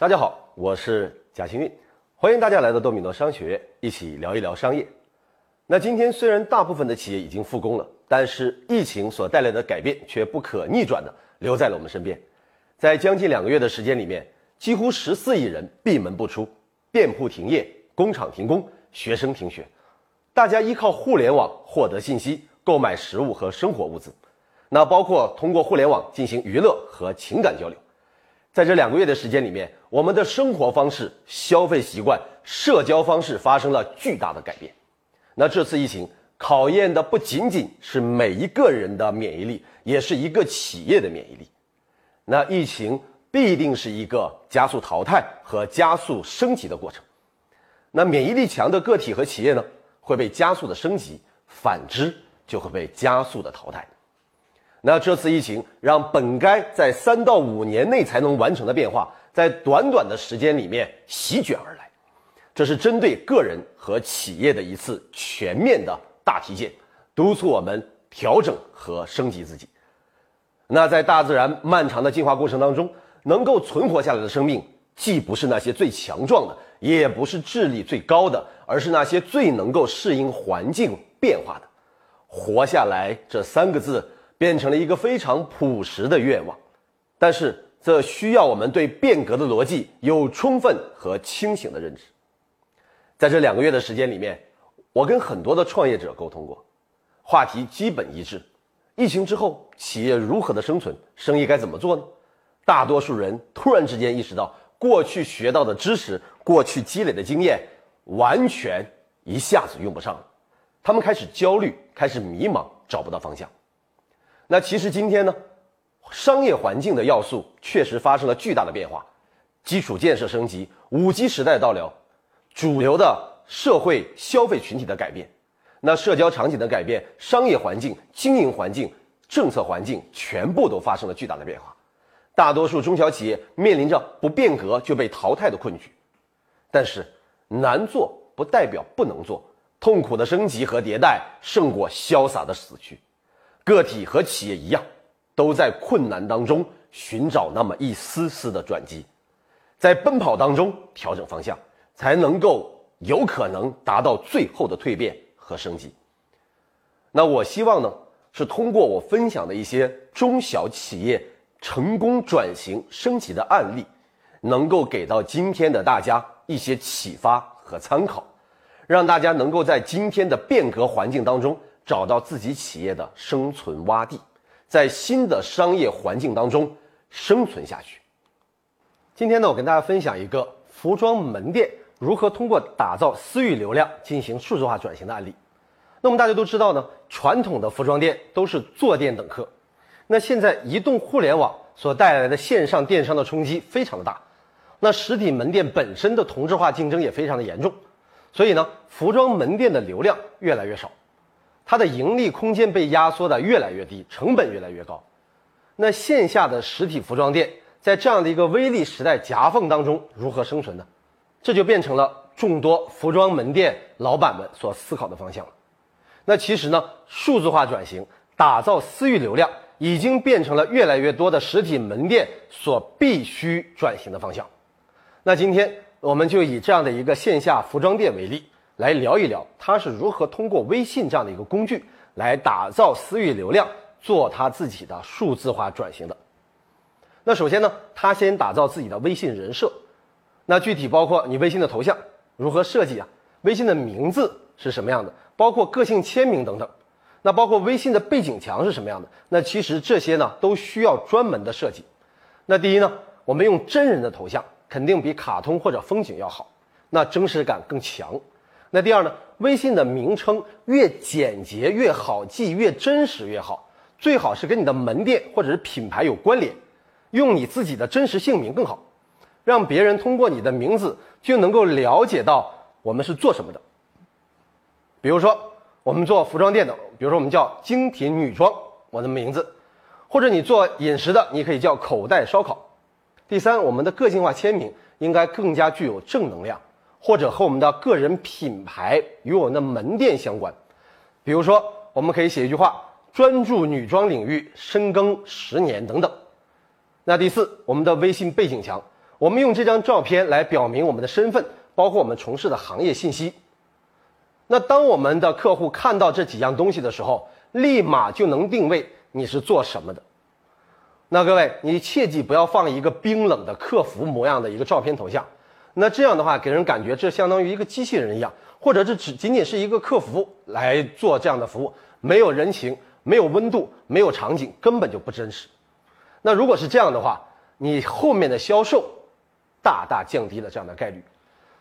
大家好，我是贾清运，欢迎大家来到多米诺商学院，一起聊一聊商业。那今天虽然大部分的企业已经复工了，但是疫情所带来的改变却不可逆转的留在了我们身边。在将近两个月的时间里面，几乎十四亿人闭门不出，店铺停业，工厂停工，学生停学，大家依靠互联网获得信息，购买食物和生活物资，那包括通过互联网进行娱乐和情感交流。在这两个月的时间里面，我们的生活方式、消费习惯、社交方式发生了巨大的改变。那这次疫情考验的不仅仅是每一个人的免疫力，也是一个企业的免疫力。那疫情必定是一个加速淘汰和加速升级的过程。那免疫力强的个体和企业呢，会被加速的升级；反之，就会被加速的淘汰。那这次疫情让本该在三到五年内才能完成的变化，在短短的时间里面席卷而来，这是针对个人和企业的一次全面的大体检，督促我们调整和升级自己。那在大自然漫长的进化过程当中，能够存活下来的生命，既不是那些最强壮的，也不是智力最高的，而是那些最能够适应环境变化的。活下来这三个字。变成了一个非常朴实的愿望，但是这需要我们对变革的逻辑有充分和清醒的认知。在这两个月的时间里面，我跟很多的创业者沟通过，话题基本一致：疫情之后，企业如何的生存，生意该怎么做呢？大多数人突然之间意识到，过去学到的知识、过去积累的经验，完全一下子用不上了，他们开始焦虑，开始迷茫，找不到方向。那其实今天呢，商业环境的要素确实发生了巨大的变化，基础建设升级，五 G 时代到了，主流的社会消费群体的改变，那社交场景的改变，商业环境、经营环境、政策环境全部都发生了巨大的变化，大多数中小企业面临着不变革就被淘汰的困局，但是难做不代表不能做，痛苦的升级和迭代胜过潇洒的死去。个体和企业一样，都在困难当中寻找那么一丝丝的转机，在奔跑当中调整方向，才能够有可能达到最后的蜕变和升级。那我希望呢，是通过我分享的一些中小企业成功转型升级的案例，能够给到今天的大家一些启发和参考，让大家能够在今天的变革环境当中。找到自己企业的生存洼地，在新的商业环境当中生存下去。今天呢，我跟大家分享一个服装门店如何通过打造私域流量进行数字化转型的案例。那么大家都知道呢，传统的服装店都是坐店等客，那现在移动互联网所带来的线上电商的冲击非常的大，那实体门店本身的同质化竞争也非常的严重，所以呢，服装门店的流量越来越少。它的盈利空间被压缩的越来越低，成本越来越高。那线下的实体服装店在这样的一个微利时代夹缝当中如何生存呢？这就变成了众多服装门店老板们所思考的方向了。那其实呢，数字化转型、打造私域流量，已经变成了越来越多的实体门店所必须转型的方向。那今天我们就以这样的一个线下服装店为例。来聊一聊，他是如何通过微信这样的一个工具来打造私域流量，做他自己的数字化转型的。那首先呢，他先打造自己的微信人设，那具体包括你微信的头像如何设计啊，微信的名字是什么样的，包括个性签名等等。那包括微信的背景墙是什么样的？那其实这些呢都需要专门的设计。那第一呢，我们用真人的头像，肯定比卡通或者风景要好，那真实感更强。那第二呢？微信的名称越简洁越好记，越真实越好，最好是跟你的门店或者是品牌有关联，用你自己的真实姓名更好，让别人通过你的名字就能够了解到我们是做什么的。比如说，我们做服装店的，比如说我们叫精品女装，我的名字；或者你做饮食的，你可以叫口袋烧烤。第三，我们的个性化签名应该更加具有正能量。或者和我们的个人品牌与我们的门店相关，比如说，我们可以写一句话：专注女装领域，深耕十年等等。那第四，我们的微信背景墙，我们用这张照片来表明我们的身份，包括我们从事的行业信息。那当我们的客户看到这几样东西的时候，立马就能定位你是做什么的。那各位，你切记不要放一个冰冷的客服模样的一个照片头像，那这样的话给人感觉这相当于一个机器人一样，或者这只仅仅是一个客服来做这样的服务，没有人情，没有温度，没有场景，根本就不真实。那如果是这样的话，你后面的销售。大大降低了这样的概率，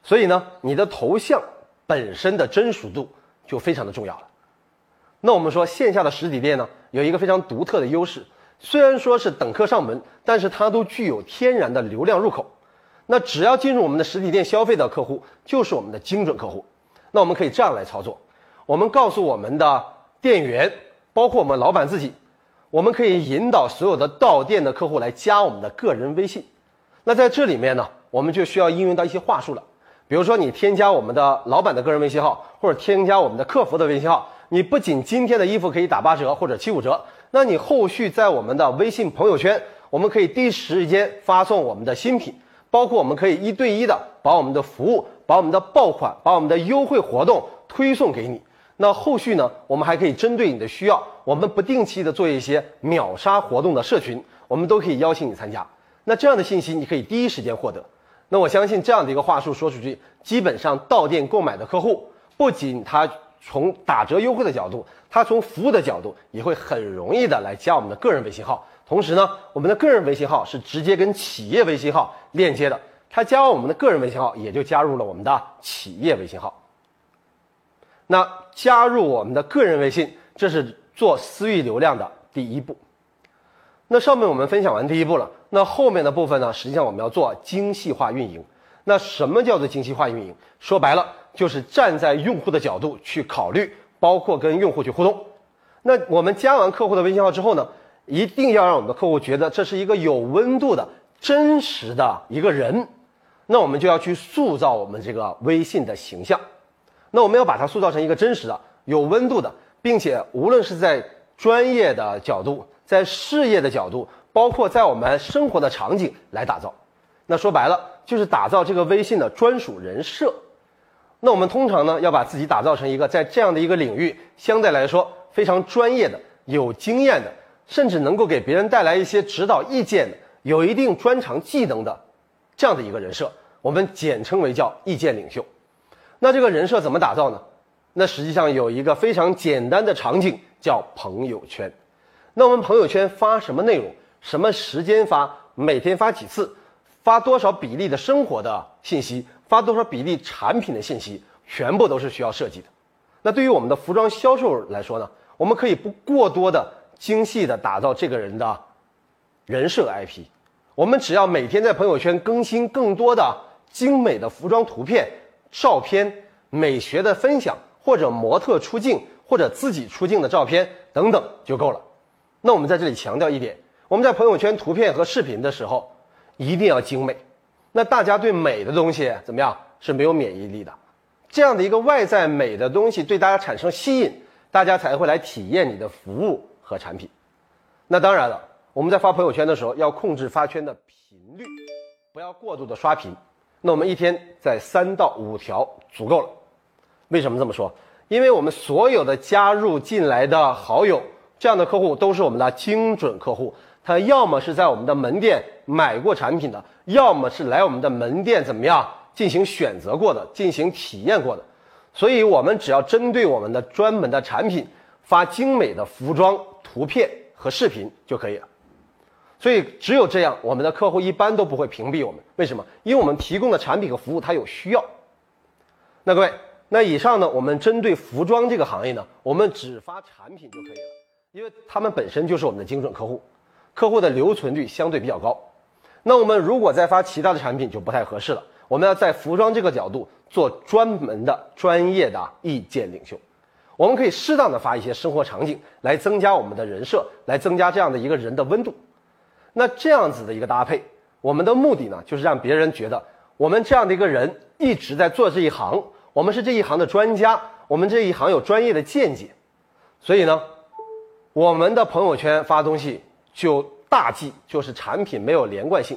所以呢，你的头像本身的真实度就非常的重要了。那我们说线下的实体店呢，有一个非常独特的优势，虽然说是等客上门，但是它都具有天然的流量入口。那只要进入我们的实体店消费的客户，就是我们的精准客户。那我们可以这样来操作：我们告诉我们的店员，包括我们老板自己，我们可以引导所有的到店的客户来加我们的个人微信。那在这里面呢，我们就需要应用到一些话术了。比如说，你添加我们的老板的个人微信号，或者添加我们的客服的微信号，你不仅今天的衣服可以打八折或者七五折，那你后续在我们的微信朋友圈，我们可以第一时间发送我们的新品，包括我们可以一对一的把我们的服务、把我们的爆款、把我们的优惠活动推送给你。那后续呢，我们还可以针对你的需要，我们不定期的做一些秒杀活动的社群，我们都可以邀请你参加。那这样的信息你可以第一时间获得。那我相信这样的一个话术说出去，基本上到店购买的客户，不仅他从打折优惠的角度，他从服务的角度也会很容易的来加我们的个人微信号。同时呢，我们的个人微信号是直接跟企业微信号链接的，他加完我们的个人微信号，也就加入了我们的企业微信号。那加入我们的个人微信，这是做私域流量的第一步。那上面我们分享完第一步了，那后面的部分呢？实际上我们要做精细化运营。那什么叫做精细化运营？说白了就是站在用户的角度去考虑，包括跟用户去互动。那我们加完客户的微信号之后呢，一定要让我们的客户觉得这是一个有温度的真实的一个人。那我们就要去塑造我们这个微信的形象。那我们要把它塑造成一个真实的、有温度的，并且无论是在专业的角度。在事业的角度，包括在我们生活的场景来打造，那说白了就是打造这个微信的专属人设。那我们通常呢要把自己打造成一个在这样的一个领域相对来说非常专业的、有经验的，甚至能够给别人带来一些指导意见的、有一定专长技能的这样的一个人设，我们简称为叫意见领袖。那这个人设怎么打造呢？那实际上有一个非常简单的场景叫朋友圈。那我们朋友圈发什么内容？什么时间发？每天发几次？发多少比例的生活的信息？发多少比例产品的信息？全部都是需要设计的。那对于我们的服装销售来说呢？我们可以不过多的精细的打造这个人的人设 IP，我们只要每天在朋友圈更新更多的精美的服装图片、照片、美学的分享，或者模特出镜，或者自己出镜的照片等等就够了。那我们在这里强调一点，我们在朋友圈图片和视频的时候，一定要精美。那大家对美的东西怎么样是没有免疫力的？这样的一个外在美的东西对大家产生吸引，大家才会来体验你的服务和产品。那当然了，我们在发朋友圈的时候要控制发圈的频率，不要过度的刷屏。那我们一天在三到五条足够了。为什么这么说？因为我们所有的加入进来的好友。这样的客户都是我们的精准客户，他要么是在我们的门店买过产品的，要么是来我们的门店怎么样进行选择过的、进行体验过的。所以，我们只要针对我们的专门的产品发精美的服装图片和视频就可以了。所以，只有这样，我们的客户一般都不会屏蔽我们。为什么？因为我们提供的产品和服务它有需要。那各位，那以上呢，我们针对服装这个行业呢，我们只发产品就可以了。因为他们本身就是我们的精准客户，客户的留存率相对比较高。那我们如果再发其他的产品就不太合适了。我们要在服装这个角度做专门的专业的意见领袖。我们可以适当的发一些生活场景，来增加我们的人设，来增加这样的一个人的温度。那这样子的一个搭配，我们的目的呢，就是让别人觉得我们这样的一个人一直在做这一行，我们是这一行的专家，我们这一行有专业的见解。所以呢。我们的朋友圈发东西就大忌就是产品没有连贯性，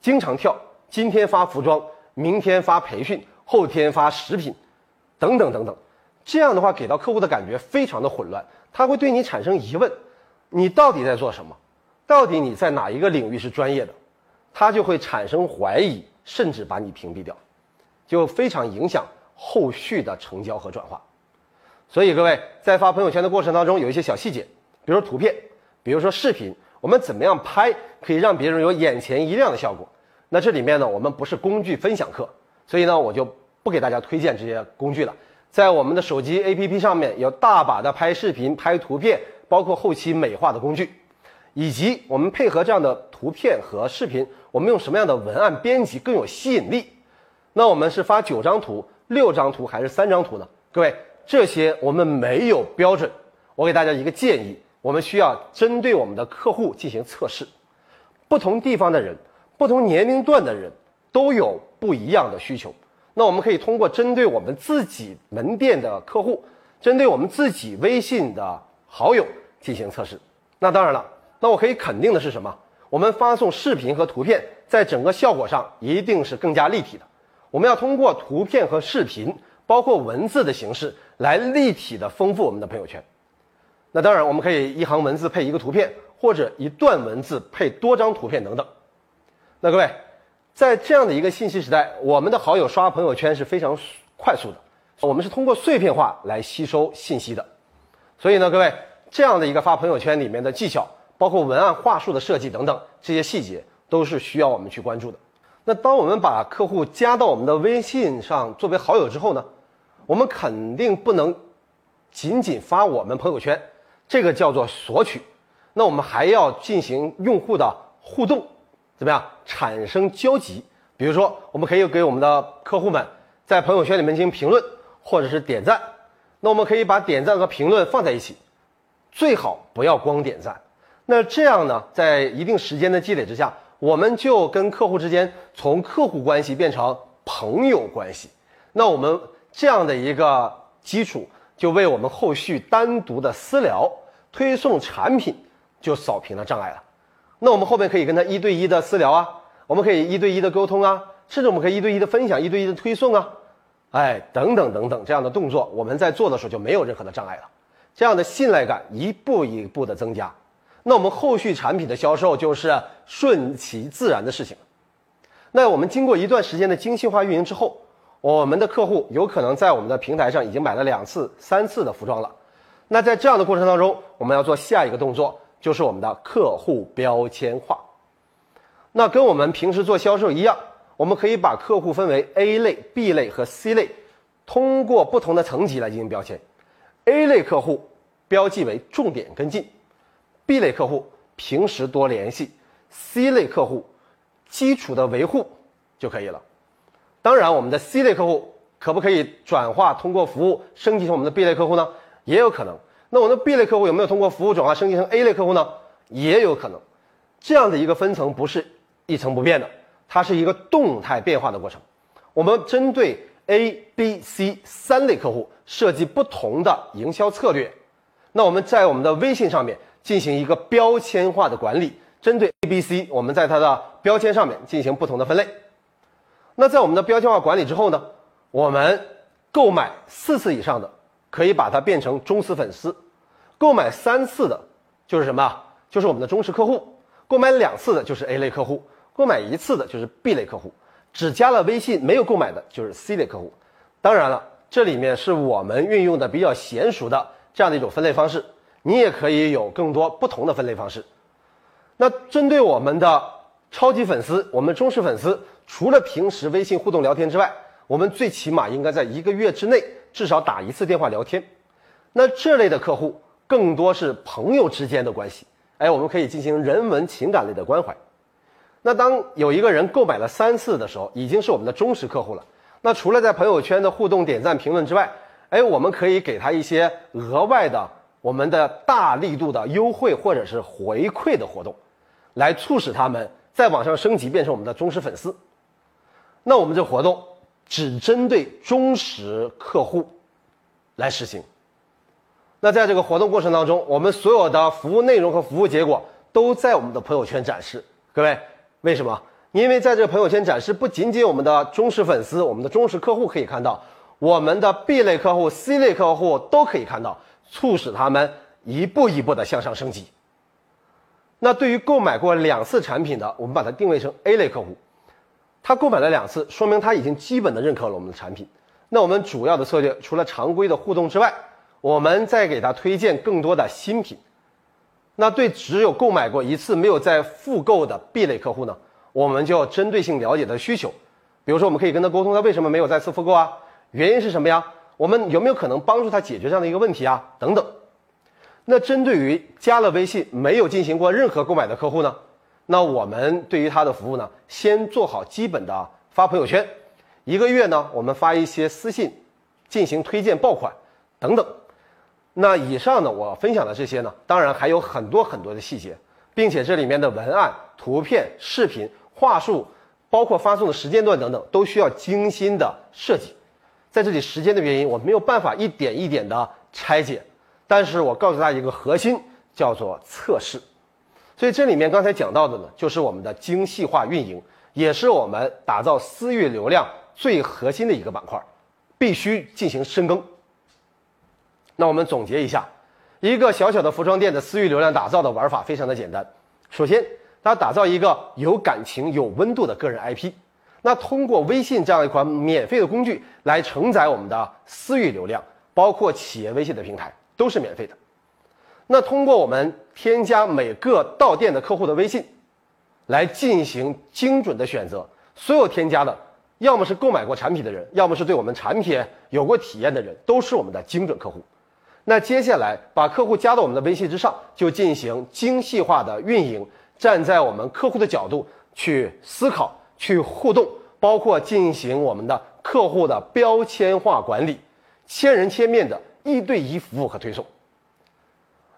经常跳，今天发服装，明天发培训，后天发食品，等等等等。这样的话，给到客户的感觉非常的混乱，他会对你产生疑问：你到底在做什么？到底你在哪一个领域是专业的？他就会产生怀疑，甚至把你屏蔽掉，就非常影响后续的成交和转化。所以各位在发朋友圈的过程当中，有一些小细节，比如说图片，比如说视频，我们怎么样拍可以让别人有眼前一亮的效果？那这里面呢，我们不是工具分享课，所以呢，我就不给大家推荐这些工具了。在我们的手机 APP 上面有大把的拍视频、拍图片，包括后期美化的工具，以及我们配合这样的图片和视频，我们用什么样的文案编辑更有吸引力？那我们是发九张图、六张图还是三张图呢？各位，这些我们没有标准。我给大家一个建议，我们需要针对我们的客户进行测试。不同地方的人、不同年龄段的人都有不一样的需求。那我们可以通过针对我们自己门店的客户，针对我们自己微信的好友进行测试。那当然了，那我可以肯定的是什么？我们发送视频和图片，在整个效果上一定是更加立体的。我们要通过图片和视频，包括文字的形式，来立体的丰富我们的朋友圈。那当然，我们可以一行文字配一个图片，或者一段文字配多张图片等等。那各位。在这样的一个信息时代，我们的好友刷朋友圈是非常快速的，我们是通过碎片化来吸收信息的，所以呢，各位这样的一个发朋友圈里面的技巧，包括文案话术的设计等等这些细节，都是需要我们去关注的。那当我们把客户加到我们的微信上作为好友之后呢，我们肯定不能仅仅发我们朋友圈，这个叫做索取，那我们还要进行用户的互动。怎么样产生交集？比如说，我们可以给我们的客户们在朋友圈里面进行评论，或者是点赞。那我们可以把点赞和评论放在一起，最好不要光点赞。那这样呢，在一定时间的积累之下，我们就跟客户之间从客户关系变成朋友关系。那我们这样的一个基础，就为我们后续单独的私聊、推送产品就扫平了障碍了。那我们后面可以跟他一对一的私聊啊，我们可以一对一的沟通啊，甚至我们可以一对一的分享、一对一的推送啊，哎，等等等等这样的动作，我们在做的时候就没有任何的障碍了，这样的信赖感一步一步的增加，那我们后续产品的销售就是顺其自然的事情。那我们经过一段时间的精细化运营之后，我们的客户有可能在我们的平台上已经买了两次、三次的服装了，那在这样的过程当中，我们要做下一个动作。就是我们的客户标签化，那跟我们平时做销售一样，我们可以把客户分为 A 类、B 类和 C 类，通过不同的层级来进行标签。A 类客户标记为重点跟进，B 类客户平时多联系，C 类客户基础的维护就可以了。当然，我们的 C 类客户可不可以转化通过服务升级成我们的 B 类客户呢？也有可能。那我的 B 类客户有没有通过服务转化升级成 A 类客户呢？也有可能，这样的一个分层不是一成不变的，它是一个动态变化的过程。我们针对 A、B、C 三类客户设计不同的营销策略。那我们在我们的微信上面进行一个标签化的管理，针对 A、B、C，我们在它的标签上面进行不同的分类。那在我们的标签化管理之后呢，我们购买四次以上的。可以把它变成忠实粉丝，购买三次的，就是什么？就是我们的忠实客户；购买两次的，就是 A 类客户；购买一次的，就是 B 类客户；只加了微信没有购买的，就是 C 类客户。当然了，这里面是我们运用的比较娴熟的这样的一种分类方式，你也可以有更多不同的分类方式。那针对我们的超级粉丝，我们忠实粉丝，除了平时微信互动聊天之外，我们最起码应该在一个月之内。至少打一次电话聊天，那这类的客户更多是朋友之间的关系，哎，我们可以进行人文情感类的关怀。那当有一个人购买了三次的时候，已经是我们的忠实客户了。那除了在朋友圈的互动、点赞、评论之外，哎，我们可以给他一些额外的我们的大力度的优惠或者是回馈的活动，来促使他们在网上升级变成我们的忠实粉丝。那我们这活动。只针对忠实客户来实行。那在这个活动过程当中，我们所有的服务内容和服务结果都在我们的朋友圈展示。各位，为什么？因为在这个朋友圈展示，不仅仅我们的忠实粉丝、我们的忠实客户可以看到，我们的 B 类客户、C 类客户都可以看到，促使他们一步一步的向上升级。那对于购买过两次产品的，我们把它定位成 A 类客户，他购买了两次，说明他已经基本的认可了我们的产品。那我们主要的策略，除了常规的互动之外，我们再给他推荐更多的新品。那对只有购买过一次没有再复购的 B 类客户呢，我们就要针对性了解他的需求。比如说，我们可以跟他沟通，他为什么没有再次复购啊？原因是什么呀？我们有没有可能帮助他解决这样的一个问题啊？等等。那针对于加了微信没有进行过任何购买的客户呢，那我们对于他的服务呢，先做好基本的发朋友圈，一个月呢，我们发一些私信，进行推荐爆款等等。那以上呢，我分享的这些呢，当然还有很多很多的细节，并且这里面的文案、图片、视频、话术，包括发送的时间段等等，都需要精心的设计。在这里时间的原因，我没有办法一点一点的拆解，但是我告诉大家一个核心，叫做测试。所以这里面刚才讲到的呢，就是我们的精细化运营，也是我们打造私域流量最核心的一个板块，必须进行深耕。那我们总结一下，一个小小的服装店的私域流量打造的玩法非常的简单。首先，它打造一个有感情、有温度的个人 IP。那通过微信这样一款免费的工具来承载我们的私域流量，包括企业微信的平台都是免费的。那通过我们添加每个到店的客户的微信，来进行精准的选择，所有添加的，要么是购买过产品的人，要么是对我们产品有过体验的人，都是我们的精准客户。那接下来把客户加到我们的微信之上，就进行精细化的运营，站在我们客户的角度去思考、去互动，包括进行我们的客户的标签化管理，千人千面的一对一服务和推送。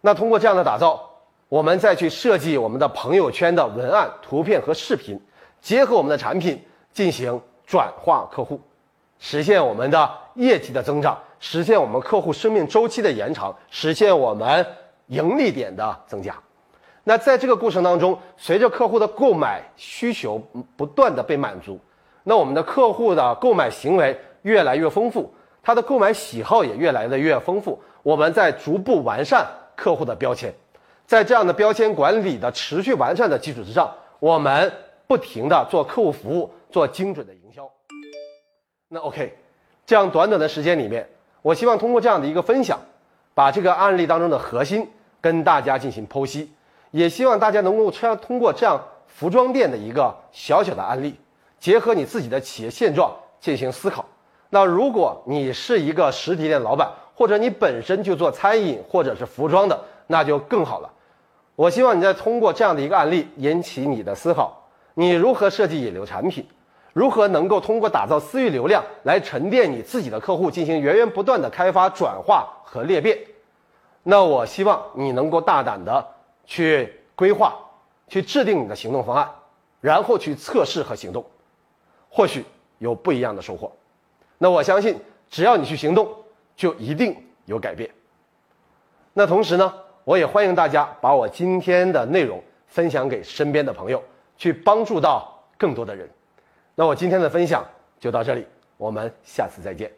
那通过这样的打造，我们再去设计我们的朋友圈的文案、图片和视频，结合我们的产品进行转化客户，实现我们的业绩的增长。实现我们客户生命周期的延长，实现我们盈利点的增加。那在这个过程当中，随着客户的购买需求不断的被满足，那我们的客户的购买行为越来越丰富，他的购买喜好也越来越丰富。我们在逐步完善客户的标签，在这样的标签管理的持续完善的基础之上，我们不停的做客户服务，做精准的营销。那 OK，这样短短的时间里面。我希望通过这样的一个分享，把这个案例当中的核心跟大家进行剖析，也希望大家能够通过这样服装店的一个小小的案例，结合你自己的企业现状进行思考。那如果你是一个实体店老板，或者你本身就做餐饮或者是服装的，那就更好了。我希望你再通过这样的一个案例引起你的思考，你如何设计引流产品？如何能够通过打造私域流量来沉淀你自己的客户，进行源源不断的开发、转化和裂变？那我希望你能够大胆的去规划、去制定你的行动方案，然后去测试和行动，或许有不一样的收获。那我相信，只要你去行动，就一定有改变。那同时呢，我也欢迎大家把我今天的内容分享给身边的朋友，去帮助到更多的人。那我今天的分享就到这里，我们下次再见。